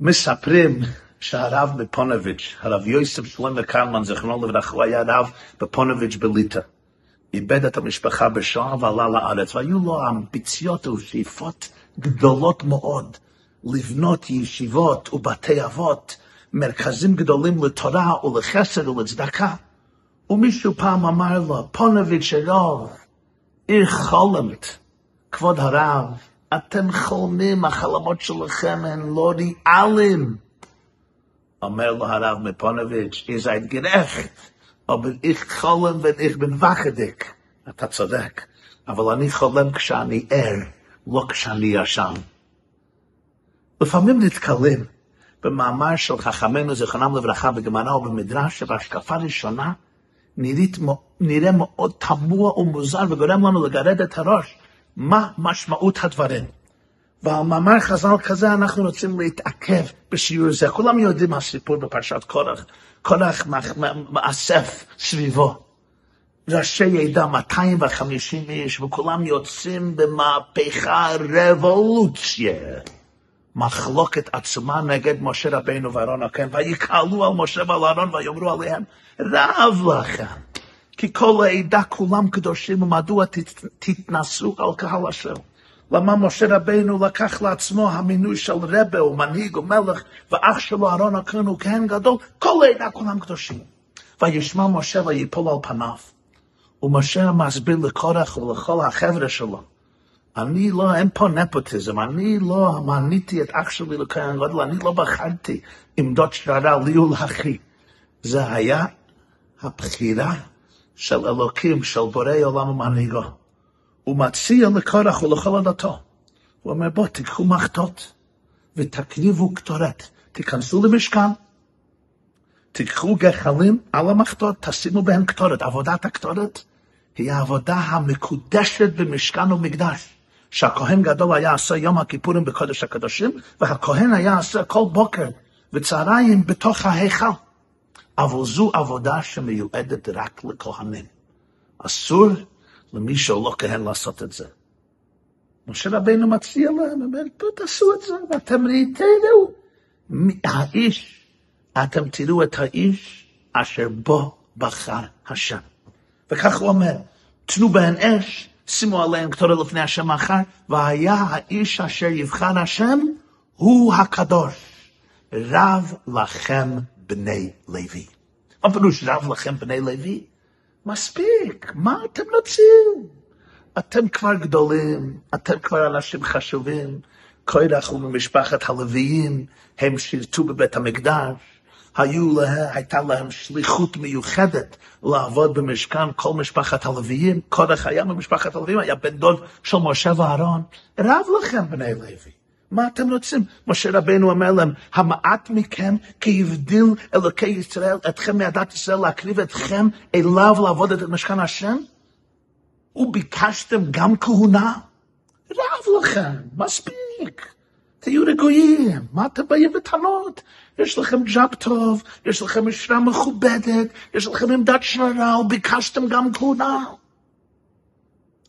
מספרים שהרב בפונוביץ', הרב יוסף שלמה קלמן, זיכרונו לברכה, הוא היה רב בפונוביץ' בליטא. איבד את המשפחה בשואה ועלה לארץ, והיו לו אמביציות ושאיפות גדולות מאוד לבנות ישיבות ובתי אבות, מרכזים גדולים לתורה ולחסד ולצדקה. ומישהו פעם אמר לו, פונוביץ' הרב, עיר חולמת, כבוד הרב, אתם חולמים, החלומות שלכם הם לא ריאליים. אומר לו הרב מפונוביץ', ihr seid gerecht, אבל ich חולם ואיך בן וחדיק. אתה צודק, אבל אני חולם כשאני ער, לא כשאני ישן. לפעמים נתקלים במאמר של חכמינו, זיכרונם לברכה, בגמרא או במדרש, שבהשקפה ראשונה נראית, נראה מאוד תמוה ומוזר וגורם לנו לגרד את הראש. מה משמעות הדברים? ועל מאמר חז"ל כזה אנחנו רוצים להתעכב בשיעור זה. כולם יודעים הסיפור בפרשת קורח. קורח מאסף סביבו. ראשי עדה 250 איש, וכולם יוצאים במהפכה רבולוציה. מחלוקת עצומה נגד משה רבינו ואהרון הכהן, ויקהלו על משה ועל אהרון ויאמרו עליהם, רב לכם. כי כל העדה כולם קדושים, ומדוע תתנסו על קהל השם? למה משה רבינו לקח לעצמו המינוי של רבה ומנהיג ומלך, ואח שלו אהרון הכהן הוא כהן גדול, כל העדה כולם קדושים. וישמע משה ויפול על פניו. ומשה מסביר לקורח ולכל החבר'ה שלו, אני לא, אין פה נפוטיזם, אני לא מניתי את אח שלי לכהן גדול, אני לא בחרתי עמדות שררה לי ולאחי. זה היה הבחירה של אלוקים, של בורא עולם ומנהיגו. הוא מציע לקורח ולכל עדתו. הוא אומר, בוא, תיקחו מחטות ותקריבו קטורת. תיכנסו למשכן, תיקחו גחלים על המחטות, תשימו בהם קטורת. עבודת הקטורת היא העבודה המקודשת במשכן ומקדש. שהכהן גדול היה עושה יום הכיפורים בקודש הקדושים, והכהן היה עושה כל בוקר וצהריים בתוך ההיכל. אבל זו עבודה שמיועדת רק לכהנים. אסור למי שהוא לא כהן לעשות את זה. משה רבינו מציע להם, אומר, תעשו את זה, ואתם ראיתנו. האיש, אתם תראו את האיש אשר בו בחר השם. וכך הוא אומר, תנו בהן אש, שימו עליהן קטורת לפני השם אחר, והיה האיש אשר יבחר השם, הוא הקדוש. רב לכם בני לוי. מה פירוש רב לכם בני לוי? מספיק, מה אתם רוצים? אתם כבר גדולים, אתם כבר אנשים חשובים. קוירח וממשפחת הלוויים, הם שירתו בבית המקדש. היו לה, הייתה להם שליחות מיוחדת לעבוד במשכן כל משפחת הלוויים. קודח היה ממשפחת הלוויים, היה בן דוד של משה ואהרון. רב לכם בני לוי. מה אתם רוצים? משה רבנו אומר להם, המעט מכם כי הבדיל אלוקי ישראל אתכם מעדת ישראל להקריב אתכם אליו לעבוד את משכן השם? וביקשתם גם כהונה? רב לכם, מספיק. תהיו רגועים, מה אתם באים בטענות? יש לכם ג'אב טוב, יש לכם משרה מכובדת, יש לכם עמדת שררה, וביקשתם גם כהונה.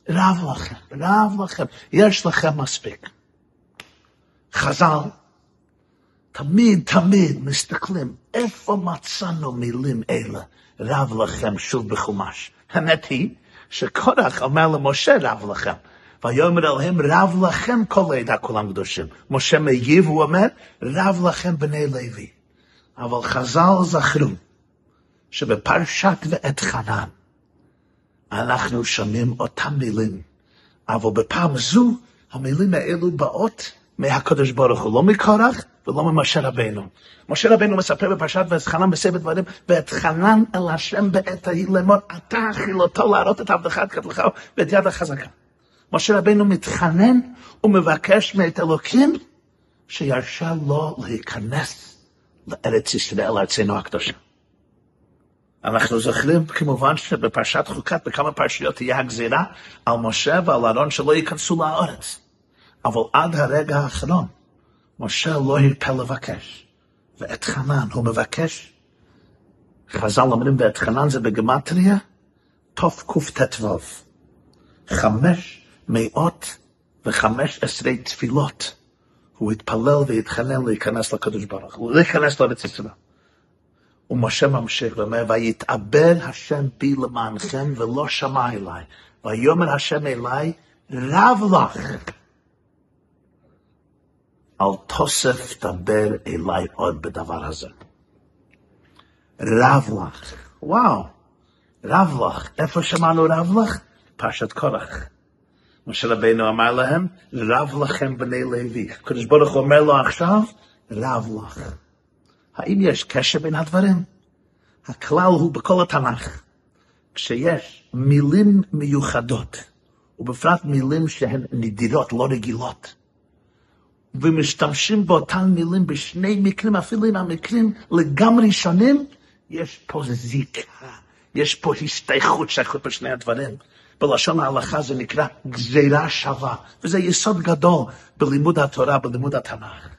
רב לכם, רב לכם, יש לכם מספיק. חז"ל תמיד תמיד מסתכלים איפה מצאנו מילים אלה, רב לכם שוב בחומש. האמת היא שקורח אומר למשה רב לכם. ויאמר אליהם רב לכם כל העדה כולם קדושים. משה מגיב, הוא אומר, רב לכם בני לוי. אבל חז"ל זכרו שבפרשת ואת חנן אנחנו שומעים אותם מילים, אבל בפעם זו המילים האלו באות מהקדוש ברוך הוא, לא מקורח ולא ממשה רבנו. משה רבנו מספר בפרשת ואתחנן בספר דברים, ואתחנן אל השם בעת ההיא לאמור, אתה אכילותו להראות את עבדך את כתבך ואת יד החזקה. משה רבנו מתחנן ומבקש מאת אלוקים שירשה לו להיכנס לארץ ישראל, לארצנו הקדושה. אנחנו זוכרים כמובן שבפרשת חוקת בכמה פרשיות תהיה הגזירה על משה ועל אהרון שלא ייכנסו לארץ. אבל עד הרגע האחרון, משה לא הרפה לבקש. ואת חנן הוא מבקש. חז"ל אומרים ואת חנן זה בגמטריה, תקט"ו. חמש מאות וחמש עשרה תפילות הוא התפלל והתחנן להיכנס לקדוש ברוך הוא, להיכנס לארץ ישראל. ומשה ממשיך ואומר, ויתאבל השם בי למענכם ולא שמע אליי. ויאמר השם אליי, רב לך. אל תוסף דבר אליי עוד בדבר הזה. רב לך. וואו, רב לך. איפה שמענו רב לך? פרשת קורח. משה רבינו אמר להם, רב לכם בני לוי. הקדוש ברוך הוא אומר לו עכשיו, רב לך. האם יש קשר בין הדברים? הכלל הוא בכל התנ"ך, כשיש מילים מיוחדות, ובפרט מילים שהן נדירות, לא רגילות, ומשתמשים באותן מילים בשני מקרים, אפילו אם המקרים לגמרי שונים, יש פה זיקה, יש פה השתייכות, שייכות בשני הדברים. בלשון ההלכה זה נקרא גזירה שווה, וזה יסוד גדול בלימוד התורה, בלימוד התנ"ך.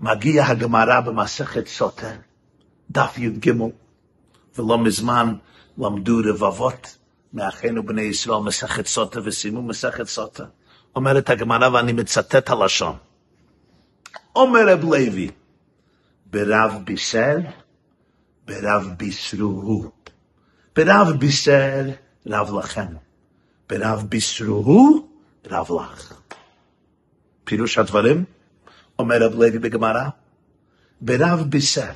מגיע הגמרא במסכת סוטה, דף י"ג, ולא מזמן למדו רבבות מאחינו בני ישראל מסכת סוטה וסיימו מסכת סוטה. אומרת הגמרא, ואני מצטט הלשון. אומר רב לוי, ברב בישר, ברב בישרו הוא. ברב בישר, רב לכם. ברב בישרו הוא, רב לך. פירוש הדברים, אומר רב לוי בגמרא, ברב בישר,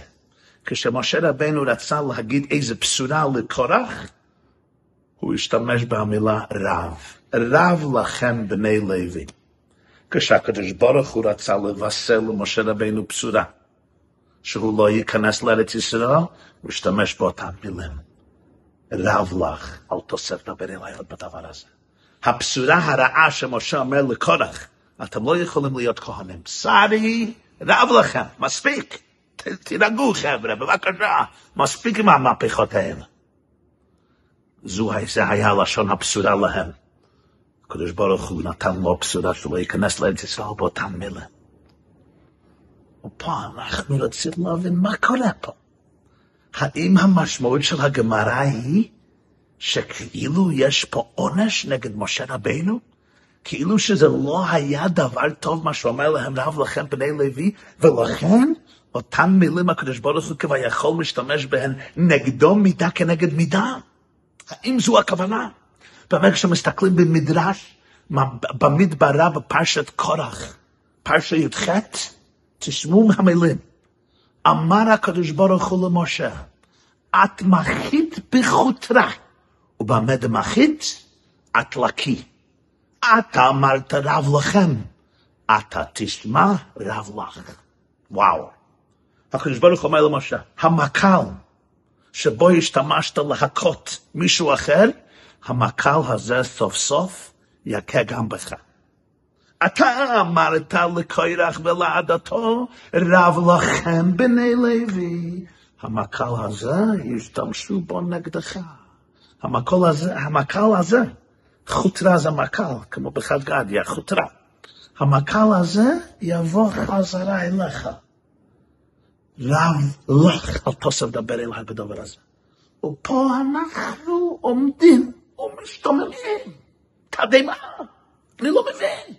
כשמשה רבנו רצה להגיד איזה בשורה לקורח, הוא השתמש במילה רב. רב לכם בני לוי. כשהקדוש ברוך הוא רצה לבשר למשה רבנו בשורה, שהוא לא ייכנס לארץ ישראל, הוא השתמש באותן מילים. רב לך, אל תוסף דבר אליי עוד בדבר הזה. הבשורה הרעה שמשה אומר לקורח, אתם לא יכולים להיות כהנים. סרי, רב לכם, מספיק. תירגעו חבר'ה, בבקשה, מספיק עם המהפכות האלה. זו, היה לשון הבשורה להם. הקדוש ברוך הוא נתן לו בשורה שלא ייכנס לארץ ישראל באותם מילים. ופה אנחנו רוצים להבין מה קורה פה. האם המשמעות של הגמרא היא שכאילו יש פה עונש נגד משה רבינו? כאילו שזה לא היה דבר טוב מה שאומר להם רב לכם בני לוי, ולכן אותן מילים הקדוש ברוך הוא כביכול משתמש בהן נגדו מידה כנגד מידה. האם זו הכוונה? באמת כשמסתכלים במדרש, במדברה בפרשת קורח, פרשה י"ח, תשמעו מהמילים. אמר הקדוש ברוך הוא למשה, את מחית בחוטרה, ובמה דמחית? את לקי. אתה אמרת רב לכם, אתה תשמע רב לך. וואו. הקדוש ברוך הוא אומר למשה, המקל שבו השתמשת להכות מישהו אחר, המקל הזה סוף סוף יכה גם בך. אתה אמרת לקורח ולעדתו, רב לכם בני לוי. המקל הזה, ישתמשו בו נגדך. המקל הזה, המקל הזה, חוטרה זה מקל, כמו בחד גדיה, חוטרה. המקל הזה יבוא חזרה אליך. רב לך, אל תוסף דבר אליי בדבר הזה. ופה אנחנו עומדים ומשתוממים. תדהמה, אני לא מבין.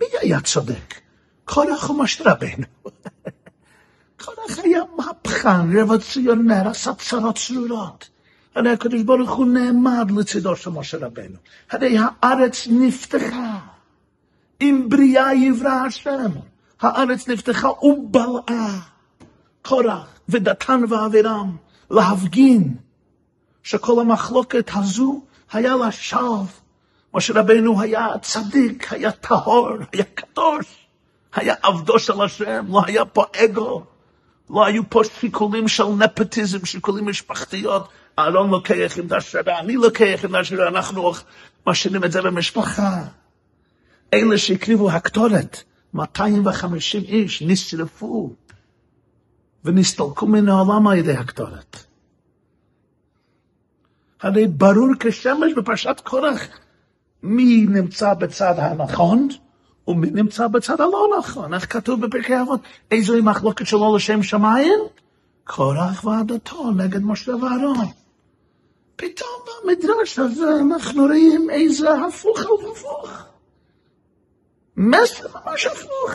מי היה צודק? קורח או משה רבנו? קורח היה מהפכן, רבציונר, עשה צרות צרורות. הרי הקדוש ברוך הוא נעמד לצידו של משה רבנו. הרי הארץ נפתחה. עם בריאה יברא השם. הארץ נפתחה ובלעה. קורח ודתן ואבירם להפגין שכל המחלוקת הזו היה לה שווא. משה רבנו היה צדיק, היה טהור, היה קדוש, היה עבדו של השם, לא היה פה אגו, לא היו פה שיקולים של נפוטיזם, שיקולים משפחתיות. אהרון לוקח עם השרה, אני לוקח עם השרה, אנחנו משאירים את זה במשפחה. אלה שהקריבו הקטורת, 250 איש נשרפו ונסתלקו מן העולם על ידי הקטורת. הרי ברור כשמש בפרשת קורח מי נמצא בצד הנכון ומי נמצא בצד הלא נכון. איך כתוב בפרקי אבות? איזוהי מחלוקת שלו לשם שמיים? קורח ועדתו נגד משה ואהרון. פתאום במדרש הזה אנחנו רואים איזה הפוך על הפוך. מסר ממש הפוך.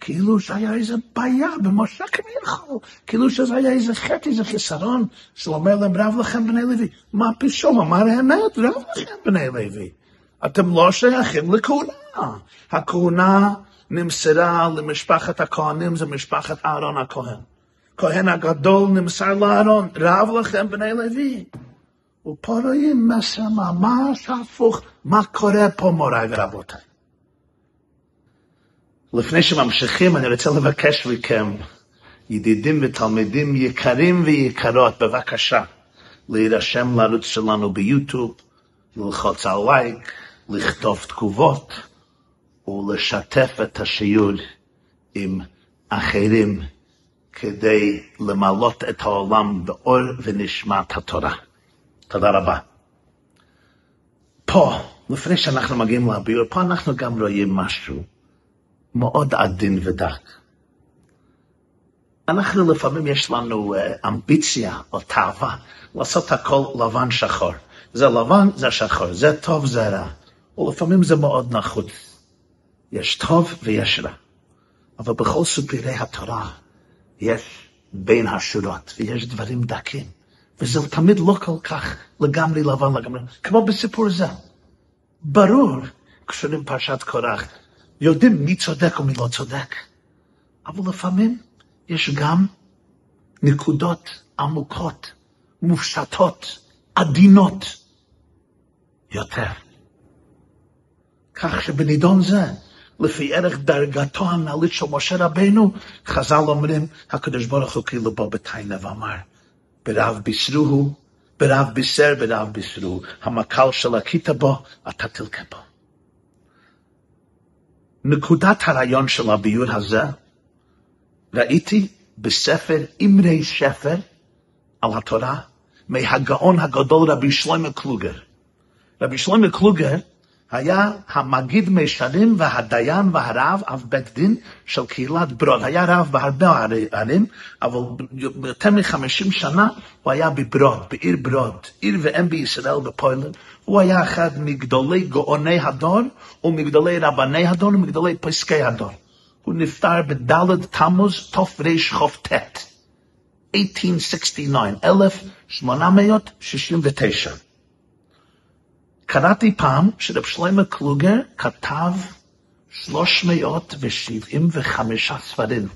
כאילו שהיה איזה בעיה במשה כביכול, כאילו שזה היה איזה חטא, איזה חיסרון, שאומר להם רב לכם בני לוי. מה פתאום, אמר האמת, רב לכם בני לוי. אתם לא שייכים לכהונה. הכהונה נמסרה למשפחת הכהנים, זה משפחת אהרון הכהן. כהן הגדול נמסר לאהרון, רב לכם בני לוי. ופה רואים מסר ממש הפוך, מה קורה פה מוריי ורבותיי. לפני שממשיכים, אני רוצה לבקש מכם, ידידים ותלמידים יקרים ויקרות, בבקשה, להירשם לערוץ שלנו ביוטיוב, ללחוץ על לייק, לכתוב תגובות ולשתף את השיעור עם אחרים כדי למלות את העולם באור ונשמת התורה. תודה רבה. פה, לפני שאנחנו מגיעים לביור, פה אנחנו גם רואים משהו מאוד עדין ודק. אנחנו לפעמים יש לנו uh, אמביציה או תאווה לעשות הכל לבן שחור. זה לבן, זה שחור, זה טוב, זה רע. ולפעמים זה מאוד נחוץ. יש טוב ויש רע. אבל בכל סיפורי התורה יש בין השורות, ויש דברים דקים. וזה תמיד לא כל כך לגמרי לבן לגמרי, כמו בסיפור זה. ברור, כשרים פרשת קורח, יודעים מי צודק ומי לא צודק. אבל לפעמים יש גם נקודות עמוקות, מופשטות, עדינות יותר. כך שבנידון זה, לפי ערך דרגתו הנעלית של משה רבנו, חז"ל אומרים, הקדוש ברוך הוא כאילו בא בתיינה ואמר, ברב בישרוהו, ברב בישר, ברב בישרו, המקל של הכית בו, אתה תלקה בו. נקודת הרעיון של הביור הזה, ראיתי בספר אמרי שפר על התורה, מהגאון הגדול רבי שלמה קלוגר. רבי שלמה קלוגר היה המגיד מישרים והדיין והרב, אב בית דין של קהילת ברוד. היה רב בהרבה ערים, אבל יותר מחמישים שנה הוא היה בברוד, בעיר ברוד, עיר ואם בישראל בפוילנד. הוא היה אחד מגדולי גאוני הדור ומגדולי רבני הדור ומגדולי פסקי הדור. הוא נפטר בד' תמוז תרכ"ט, 1869, 1869. קראתי פעם שרב שלמה קלוגר כתב 375 ספרים.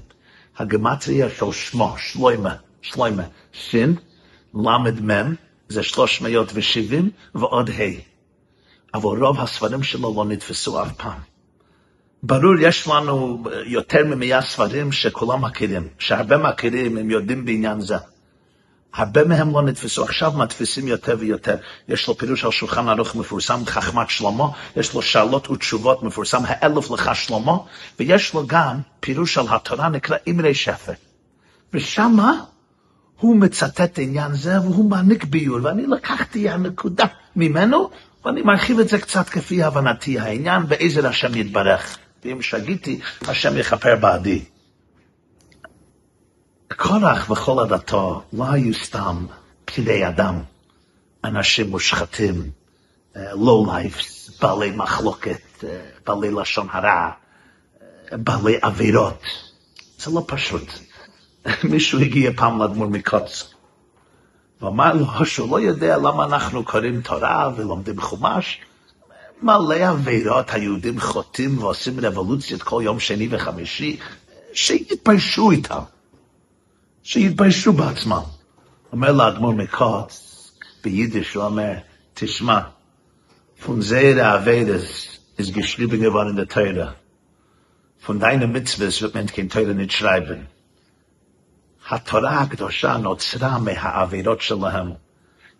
הגמטריה של שמו, שלוימה, שלוימה, שין, למד מם, זה 370 ועוד ה'. אבל רוב הספרים שלו לא נתפסו אף פעם. ברור, יש לנו יותר ממאה ספרים שכולם מכירים, שהרבה מכירים, הם יודעים בעניין זה. הרבה מהם לא נתפסו, עכשיו מדפיסים יותר ויותר. יש לו פירוש על שולחן ערוך מפורסם, חכמת שלמה, יש לו שאלות ותשובות מפורסם, האלף לך שלמה, ויש לו גם פירוש על התורה נקרא אמרי שפר. ושמה הוא מצטט עניין זה והוא מעניק ביור, ואני לקחתי הנקודה ממנו, ואני מרחיב את זה קצת כפי הבנתי העניין, בעזר השם יתברך. ואם שגיתי, השם יכפר בעדי. קורח וכל עדתו לא היו סתם פקידי אדם, אנשים מושחתים, לא לייפס, בעלי מחלוקת, בעלי לשון הרע, בעלי עבירות. זה לא פשוט. מישהו הגיע פעם לאדמו"ר מקוץ, ואמר לו שהוא לא יודע למה אנחנו קוראים תורה ולומדים חומש, מלא עבירות היהודים חוטאים ועושים רבולוציות כל יום שני וחמישי, שיתביישו איתם. שיתביישו בעצמם. אומר לאדמו"ר מקוץ, ביידיש הוא אומר, תשמע, geschrieben geworden in der Teure. Von deiner Mitzvahs wird man kein Teure nicht schreiben. התורה הקדושה נוצרה מהעבירות שלהם.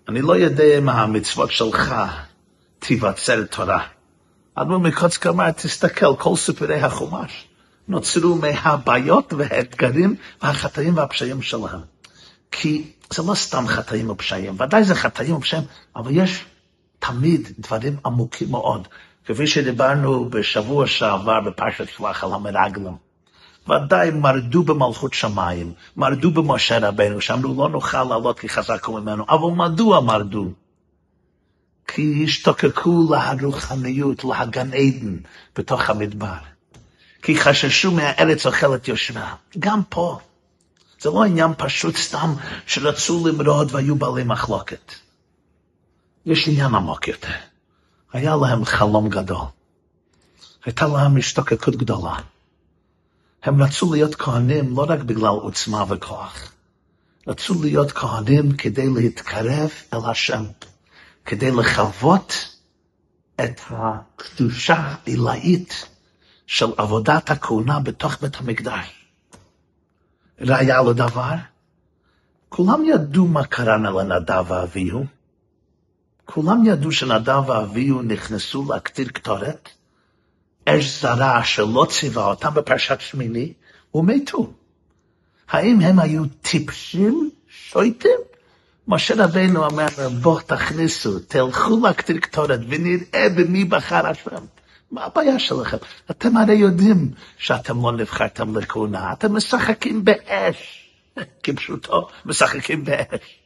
אני לא יודע מה המצוות שלך תיווצר תורה. אדמו"ר מקוצק אמר, תסתכל, כל סיפורי החומש. נוצרו מהבעיות והאתגרים והחטאים והפשעים שלהם. כי זה לא סתם חטאים ופשעים, ודאי זה חטאים ופשעים, אבל יש תמיד דברים עמוקים מאוד, כפי שדיברנו בשבוע שעבר בפרשת שלח על המרגלים. ודאי מרדו במלכות שמיים, מרדו במשה רבנו, שאמרו לא נוכל לעלות כי חזקו ממנו, אבל מדוע מרדו? כי השתוקקו להרוחניות, להגן עדן בתוך המדבר. כי חששו מהארץ אוכלת יושבה. גם פה. זה לא עניין פשוט סתם שרצו למרוד והיו בעלי מחלוקת. יש עניין עמוק יותר. היה להם חלום גדול. הייתה להם השתוקקות גדולה. הם רצו להיות כהנים לא רק בגלל עוצמה וכוח. רצו להיות כהנים כדי להתקרב אל השם, כדי לחוות את הקדושה העילאית של עבודת הכהונה בתוך בית המקדש. ראיה לדבר, כולם ידעו מה קרה לנדב ואביהו. כולם ידעו שנדב ואביהו נכנסו להקטיר קטורת, אש זרה שלא ציווה אותם בפרשת שמיני, ומתו. האם הם היו טיפשים, שויטים? משה רבינו אומר, בוא תכניסו, תלכו להקטיר קטורת ונראה במי בחר השם. מה הבעיה שלכם? אתם הרי יודעים שאתם לא נבחרתם לכהונה, אתם משחקים באש, כפשוטו, משחקים באש,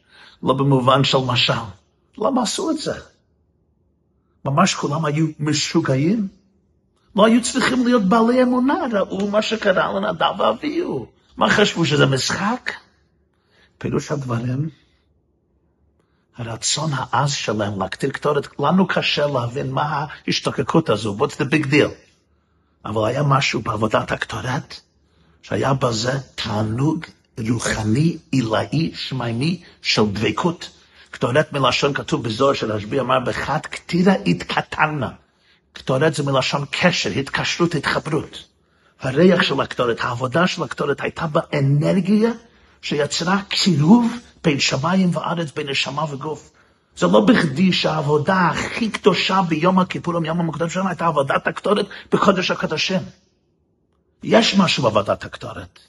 לא במובן של משל. למה עשו את זה? ממש כולם היו משוגעים? לא היו צריכים להיות בעלי אמונה, ראו מה שקרה לנדב ואביהו. מה חשבו, שזה משחק? פירוש הדברים, הרצון העז שלהם להקטיר קטורת, לנו קשה להבין מה ההשתוקקות הזו, what's the big deal. אבל היה משהו בעבודת הקטורת, שהיה בזה תענוג רוחני, עילאי, שמיימי, של דבקות. קטורת מלשון כתוב בזוהר של השביע, אמר בחד קטירה התקטנה. קטורת זה מלשון קשר, התקשרות, התחברות. הריח של הקטורת, העבודה של הקטורת הייתה באנרגיה שיצרה קירוב בין שמיים וארץ, בין נשמה וגוף. זה לא בכדי שהעבודה הכי קדושה ביום הכיפורים, יום המוקדם שלנו, הייתה עבודת הקטורת בקודש הקדשים. יש משהו בעבודת הקטורת.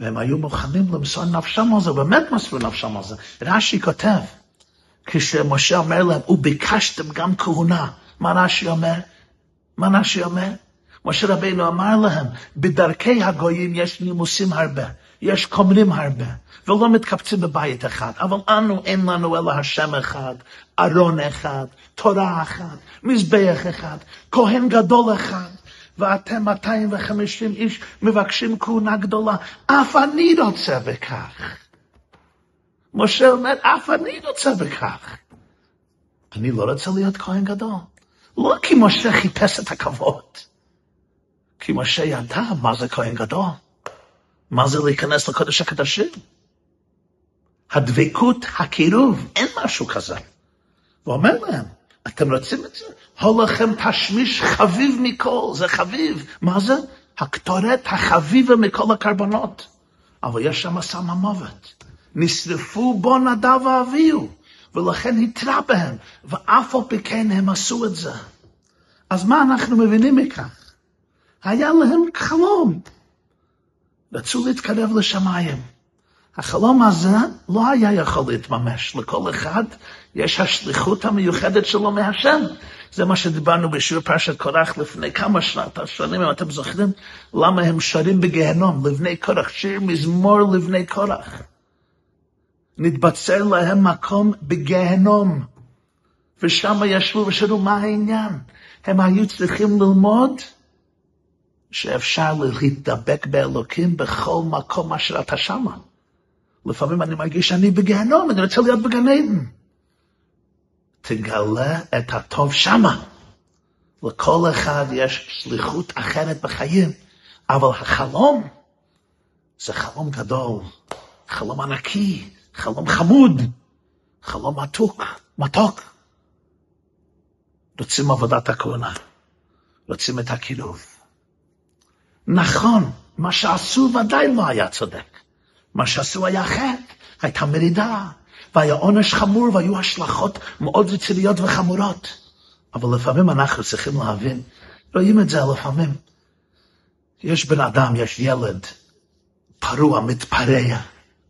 והם היו מוכנים למסור נפשם על זה, באמת מסרו נפשם על זה. רש"י כותב, כשמשה אומר להם, וביקשתם גם כהונה, מה רש"י אומר? מה רש"י אומר? משה רבינו אמר להם, בדרכי הגויים יש נימוסים הרבה, יש כומרים הרבה, ולא מתקבצים בבית אחד, אבל אנו אין לנו אלא השם אחד, ארון אחד, תורה אחת, מזבח אחד, כהן גדול אחד, ואתם 250 איש מבקשים כהונה גדולה, אף אני רוצה בכך. משה אומר, אף אני רוצה בכך. אני לא רוצה להיות כהן גדול. לא כי משה חיפש את הכבוד, כי משה ידע מה זה כהן גדול, מה זה להיכנס לקודש הקדשים. הדבקות, הקירוב, אין משהו כזה. הוא אומר להם, אתם רוצים את זה? הולכם תשמיש חביב מכל, זה חביב. מה זה? הקטורת החביבה מכל הקרבנות. אבל יש שם סם המוות. נשרפו בו נדב ואביהו. ולכן התרה בהם, ואף על פי כן הם עשו את זה. אז מה אנחנו מבינים מכך? היה להם חלום. רצו להתקרב לשמיים. החלום הזה לא היה יכול להתממש. לכל אחד יש השליחות המיוחדת שלו מהשם. זה מה שדיברנו בשיעור פרשת קורח לפני כמה שנת שנים, אם אתם זוכרים, למה הם שרים בגיהנום, לבני קורח, שיר מזמור לבני קורח. נתבצר להם מקום בגיהנום. ושם ישבו ושאלו מה העניין. הם היו צריכים ללמוד שאפשר להתדבק באלוקים בכל מקום אשר אתה שמה. לפעמים אני מרגיש שאני בגיהנום, אני רוצה להיות בגן עדן. תגלה את הטוב שמה. לכל אחד יש שליחות אחרת בחיים, אבל החלום זה חלום גדול, חלום ענקי, חלום חמוד, חלום מתוק, מתוק. רוצים עבודת הכהונה, רוצים את הקירוב. נכון, מה שעשו ודאי לא היה צודק. מה שעשו היה חטא, הייתה מרידה, והיה עונש חמור והיו השלכות מאוד רציניות וחמורות. אבל לפעמים אנחנו צריכים להבין, רואים את זה לפעמים. יש בן אדם, יש ילד, פרוע, מתפרע,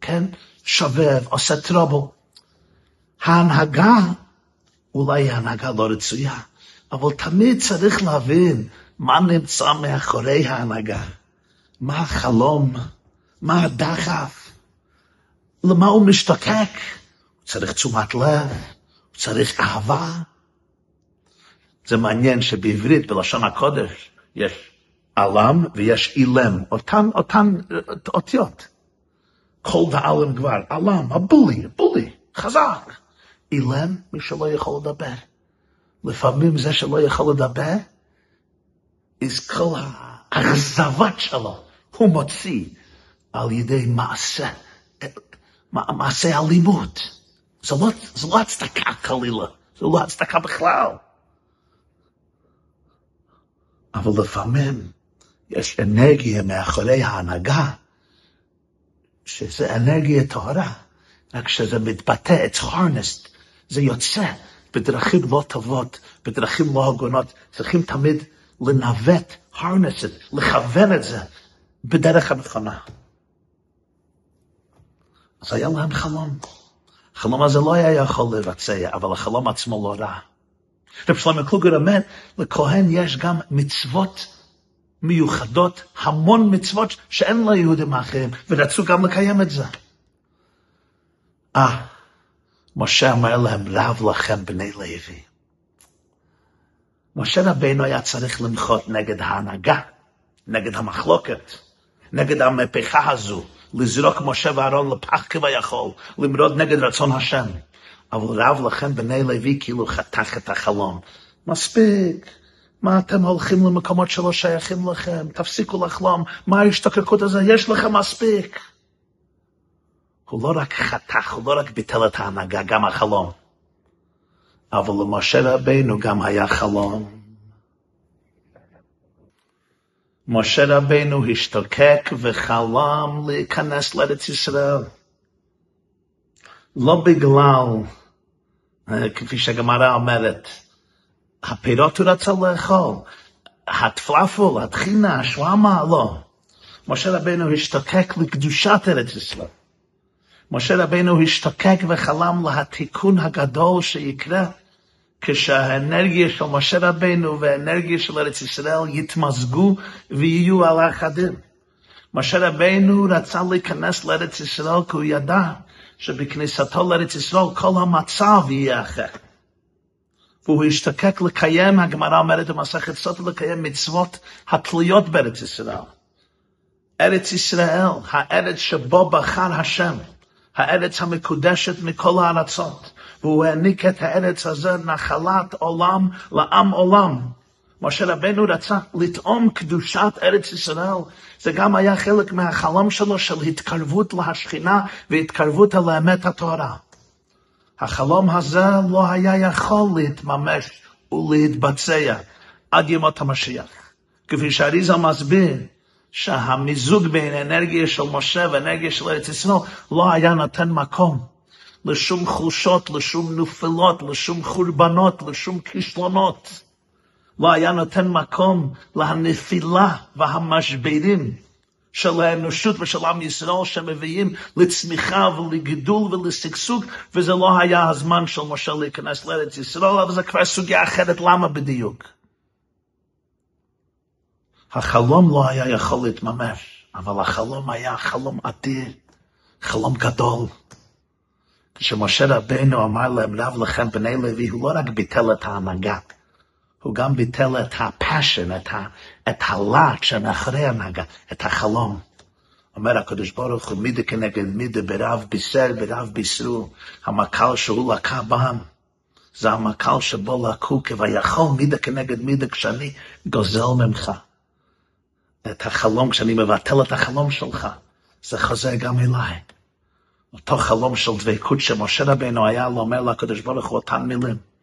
כן? שובב, עושה טרובל. ההנהגה אולי היא הנהגה לא רצויה, אבל תמיד צריך להבין מה נמצא מאחורי ההנהגה, מה החלום, מה הדחף, למה הוא משתוקק. הוא צריך תשומת לב, הוא צריך אהבה. זה מעניין שבעברית, בלשון הקודש, יש עלם ויש אילם, אותן, אותן אותיות. כל דעלם כבר, עלם, הבולי, הבולי, חזק. אילם, מי שלא יכול לדבר. לפעמים זה שלא יכול לדבר, is כל האכזבת שלו, הוא מוציא על ידי מעשה, מעשה אלימות. זה לא, זה לא הצדקה חלילה, זה לא הצדקה בכלל. אבל לפעמים יש אנרגיה מאחורי ההנהגה, שזה אנרגיה טהורה, רק כשזה מתבטא, it's harnessed, זה יוצא בדרכים לא טובות, בדרכים לא הגונות, צריכים תמיד לנווט, harness it, לכוון את זה בדרך הנכונה. אז היה להם חלום. החלום הזה לא היה יכול לבצע, אבל החלום עצמו לא רע. רב שלמה קלוגר אומר, לכהן יש גם מצוות מיוחדות, המון מצוות שאין ליהודים אחרים, ורצו גם לקיים את זה. אה, משה אמר להם, רב לכם בני לוי. משה רבינו היה צריך למחות נגד ההנהגה, נגד המחלוקת, נגד המהפכה הזו, לזרוק משה ואהרון לפח כביכול, למרוד נגד רצון השם. אבל רב לכם בני לוי כאילו חתך את החלום. מספיק. מה אתם הולכים למקומות שלא שייכים לכם? תפסיקו לחלום. מה ההשתוקקות הזה? יש לכם מספיק. הוא לא רק חתך, הוא לא רק ביטל את ההנהגה, גם החלום. אבל למשה רבינו גם היה חלום. משה רבינו השתוקק וחלם להיכנס לארץ ישראל. לא בגלל, כפי שהגמרא אומרת, הפירות הוא רצה לאכול, התפלפול, התחינה, השוואמה, לא. משה רבינו השתוקק לקדושת ארץ ישראל. משה רבינו השתוקק וחלם להתיקון הגדול שיקרה כשהאנרגיה של משה רבינו והאנרגיה של ארץ ישראל יתמזגו ויהיו על האחדים. משה רבינו רצה להיכנס לארץ ישראל כי הוא ידע שבכניסתו לארץ ישראל כל המצב יהיה אחר. והוא השתוקק לקיים, הגמרא אומרת במסכת סוטה, לקיים מצוות התלויות בארץ ישראל. ארץ ישראל, הארץ שבו בחר השם, הארץ המקודשת מכל הארצות, והוא העניק את הארץ הזה נחלת עולם לעם עולם. משה רבנו רצה לטעום קדושת ארץ ישראל, זה גם היה חלק מהחלום שלו של התקרבות להשכינה והתקרבות אל האמת התורה. החלום הזה לא היה יכול להתממש ולהתבצע עד ימות המשיח. כפי שאריזה מסביר, שהמיזוג בין אנרגיה של משה ואנרגיה של ארץ ישראל לא היה נותן מקום לשום חולשות, לשום נופלות, לשום חורבנות, לשום כישלונות. לא היה נותן מקום להנפילה והמשברים של האנושות ושל עם ישראל שמביאים לצמיחה ולגידול ולשגשוג, וזה לא היה הזמן של משה להיכנס לארץ ישראל, אבל זה כבר סוגיה אחרת, למה בדיוק? החלום לא היה יכול להתממש, אבל החלום היה חלום אדיר, חלום גדול. כשמשה רבנו אמר להם, רב לכם בני לוי, הוא לא רק ביטל את ההנהגה, הוא גם ביטל את הפאשן, את, ה, את הלהט שמאחורי ההנהגה, את החלום. אומר הקדוש ברוך הוא, מידה כנגד מידה, ברב בישר, ברב בישרו, המקל שהוא לקה בם. זה המקל שבו לקו כביכול מידה כנגד מידה כשאני גוזל ממך. את החלום, כשאני מבטל את החלום שלך, זה חוזר גם אליי. אותו חלום של דבקות שמשה רבנו היה לו אומר לקדוש ברוך הוא אותן מילים.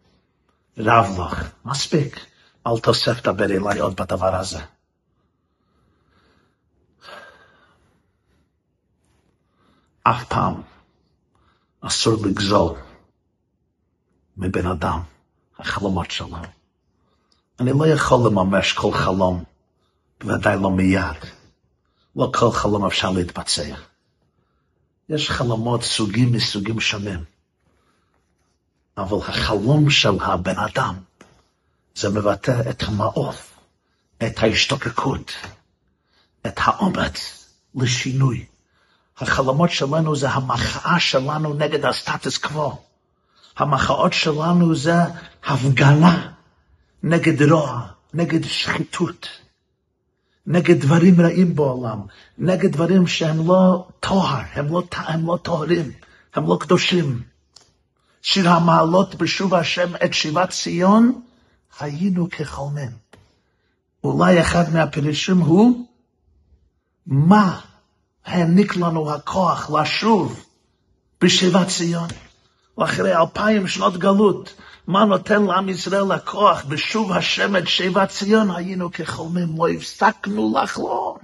רב לך, מספיק, אל תוסף דבר אליי עוד בדבר הזה. אף פעם אסור לגזול מבן אדם החלומות שלו. אני לא יכול לממש כל חלום, בוודאי לא מיד. לא כל חלום אפשר להתבצע. יש חלומות סוגים מסוגים שונים. אבל החלום של הבן אדם זה מבטא את המעוף, את ההשתוקקות, את האומץ לשינוי. החלומות שלנו זה המחאה שלנו נגד הסטטוס קוו. המחאות שלנו זה הפגנה נגד רוע, נגד שחיתות, נגד דברים רעים בעולם, נגד דברים שהם לא טוהר, הם לא, הם לא טוהרים, הם לא קדושים. שיר המעלות בשוב השם את שיבת ציון, היינו כחולמים. אולי אחד מהפירושים הוא, מה העניק לנו הכוח לשוב בשיבת ציון? ואחרי אלפיים שנות גלות, מה נותן לעם ישראל הכוח בשוב השם את שיבת ציון? היינו כחולמים, לא הפסקנו לחלום.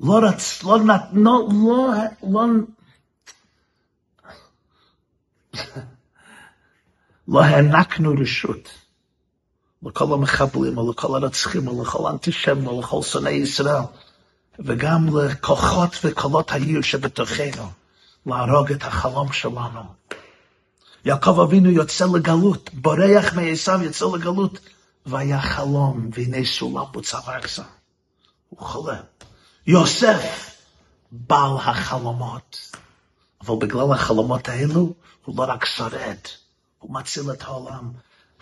לא רצ... לא נתנו, לא... לא... לא הענקנו רשות לכל המחבלים, לכל הרצחים, לכל האנטישמים, לכל שונאי ישראל, וגם לכוחות וקולות העיר שבתוכנו, להרוג את החלום שלנו. יעקב אבינו יוצא לגלות, בורח מעשיו יוצא לגלות, והיה חלום, והנה סולם בוצע ארצה. הוא חולם. יוסף, בעל החלומות. אבל בגלל החלומות האלו, הוא לא רק שורד, הוא מציל את העולם.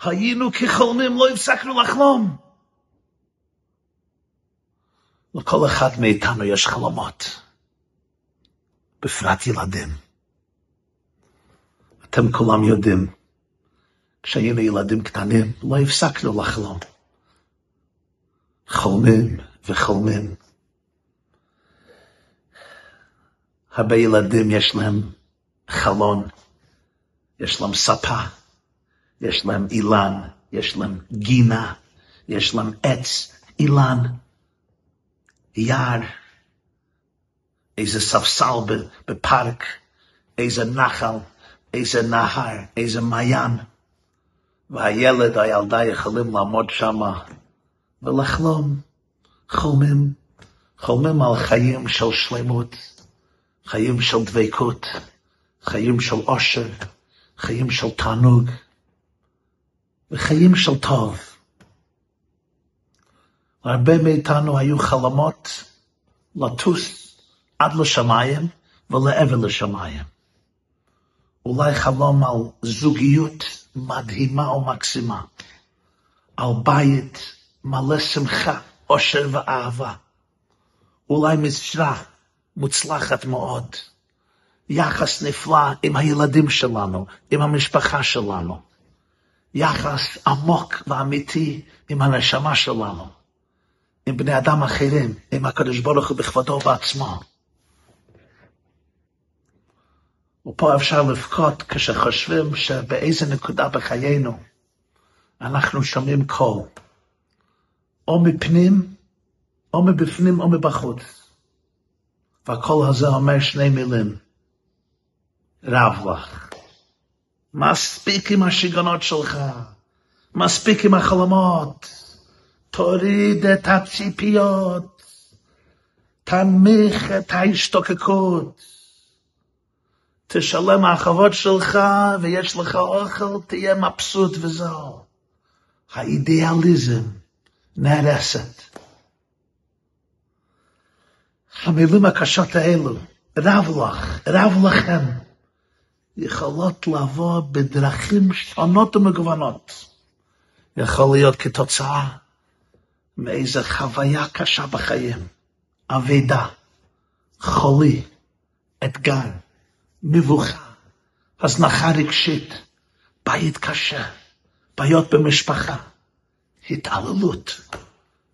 היינו כחולמים, לא הפסקנו לחלום. לכל אחד מאיתנו יש חלומות, בפרט ילדים. אתם כולם יודעים, כשהיינו ילדים קטנים, לא הפסקנו לחלום. חולמים וחולמים. הרבה ילדים יש להם חלון, יש להם ספה, יש להם אילן, יש להם גינה, יש להם עץ, אילן, יער, איזה ספסל בפארק, איזה נחל, איזה נהר, איזה מעיין. והילד, הילדה יכולים לעמוד שם ולחלום, חולמים, חולמים על חיים של שלמות, חיים של דבקות, חיים של עושר, חיים של תענוג, וחיים של טוב. הרבה מאיתנו היו חלומות לטוס עד לשמיים ולעבר לשמיים. אולי חלום על זוגיות מדהימה ומקסימה, על בית מלא שמחה, עושר ואהבה, אולי משרה מוצלחת מאוד, יחס נפלא עם הילדים שלנו, עם המשפחה שלנו, יחס עמוק ואמיתי עם הנשמה שלנו, עם בני אדם אחרים, עם הקדוש ברוך הוא בכבודו בעצמו. ופה אפשר לבכות כשחושבים שבאיזה נקודה בחיינו אנחנו שומעים קול, או מפנים, או מבפנים, או מבחוץ. והקול הזה אומר שני מילים, רב לך. מספיק עם השיגעונות שלך, מספיק עם החלומות, תוריד את הציפיות, תנמיך את ההשתוקקות. תשלם החובות שלך ויש לך אוכל, תהיה מבסוט וזהו. האידיאליזם נהרסת. המילים הקשות האלו, רב לך, רב לכם, יכולות לבוא בדרכים שונות ומגוונות. יכול להיות כתוצאה מאיזו חוויה קשה בחיים, אבידה, חולי, אתגר. מבוכה, הזנחה רגשית, בית קשה, בעיות במשפחה, התעללות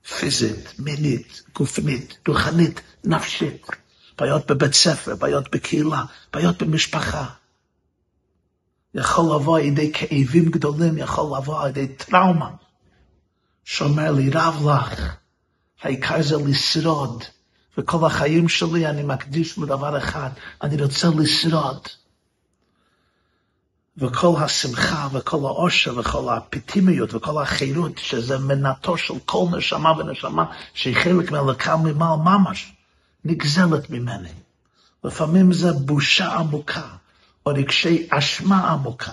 פיזית, מינית, גופנית, רוחנית, נפשית, בעיות בבית ספר, בעיות בקהילה, בעיות במשפחה. יכול לבוא לידי כאבים גדולים, יכול לבוא לידי טראומה. שאומר לי, רב לך, העיקר זה לשרוד, וכל החיים שלי אני מקדיש לדבר אחד, אני רוצה לשרוד. וכל השמחה וכל העושר וכל האפיטימיות וכל החירות שזה מנתו של כל נשמה ונשמה שהיא חלק מהלקל ממעל ממש נגזלת ממני. לפעמים זה בושה עמוקה או רגשי אשמה עמוקה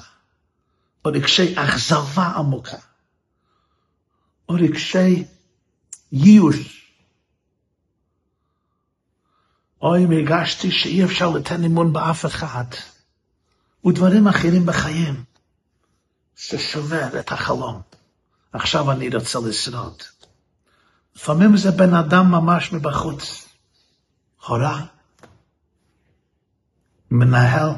או רגשי אכזבה עמוקה או רגשי ייאוש אוי, אם הרגשתי שאי אפשר לתן אמון באף אחד, ודברים אחרים בחיים, ששובר את החלום. עכשיו אני רוצה לשרוד. לפעמים זה בן אדם ממש מבחוץ. הורה, מנהל,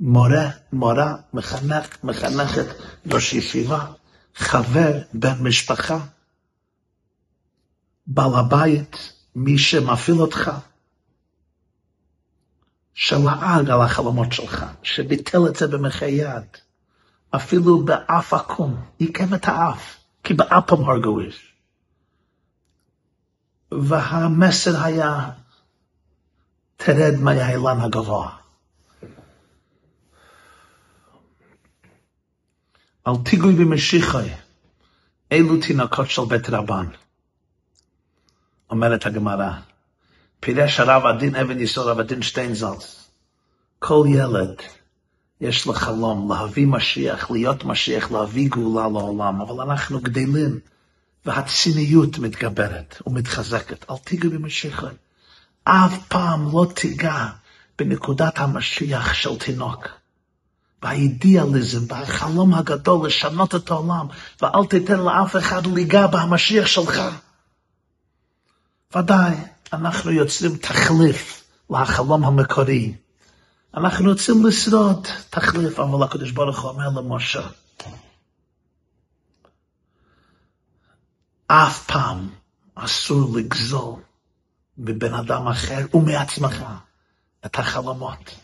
מורה, מורה, מחנך, מחנכת, ראש ישיבה, חבר, בן משפחה, בעל הבית, מי שמפעיל אותך, שלעג על החלומות שלך, שביטל את זה במחי יד, אפילו באף עקום, עיכב את האף, כי באפם הרגו איש. והמסר היה, תרד מהאילן הגבוה. אל תיגוי במשיחי, אלו תינוקות של בית רבן. אומרת הגמרא, פירש הרב עדין אבן יסוד רב עדין שטיינזלס, כל ילד יש לו חלום להביא משיח, להיות משיח, להביא גאולה לעולם, אבל אנחנו גדלים והציניות מתגברת ומתחזקת. אל תיגע במשיחי. אף פעם לא תיגע בנקודת המשיח של תינוק. באידיאליזם, בחלום הגדול לשנות את העולם, ואל תיתן לאף אחד ליגע במשיח שלך. ודאי, אנחנו יוצרים תחליף לחלום המקורי. אנחנו רוצים לשרוד תחליף, אבל הקדוש ברוך הוא אומר למשה, אף פעם אסור לגזול מבן אדם אחר ומעצמך את החלומות.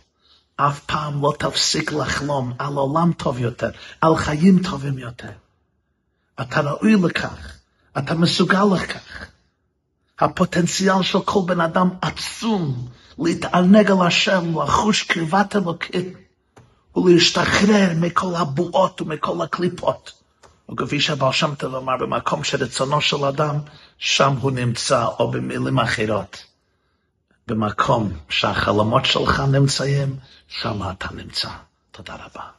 אף פעם לא תפסיק לחלום על עולם טוב יותר, על חיים טובים יותר. אתה ראוי לכך, אתה מסוגל לכך. הפוטנציאל של כל בן אדם עצום להתענג על השם, לחוש קרבת אלוקים ולהשתחרר מכל הבועות ומכל הקליפות. וכפי שהבעל שם טוב אמר, במקום שרצונו של אדם, שם הוא נמצא, או במילים אחרות. במקום שהחלומות שלך נמצאים, שם אתה נמצא. תודה רבה.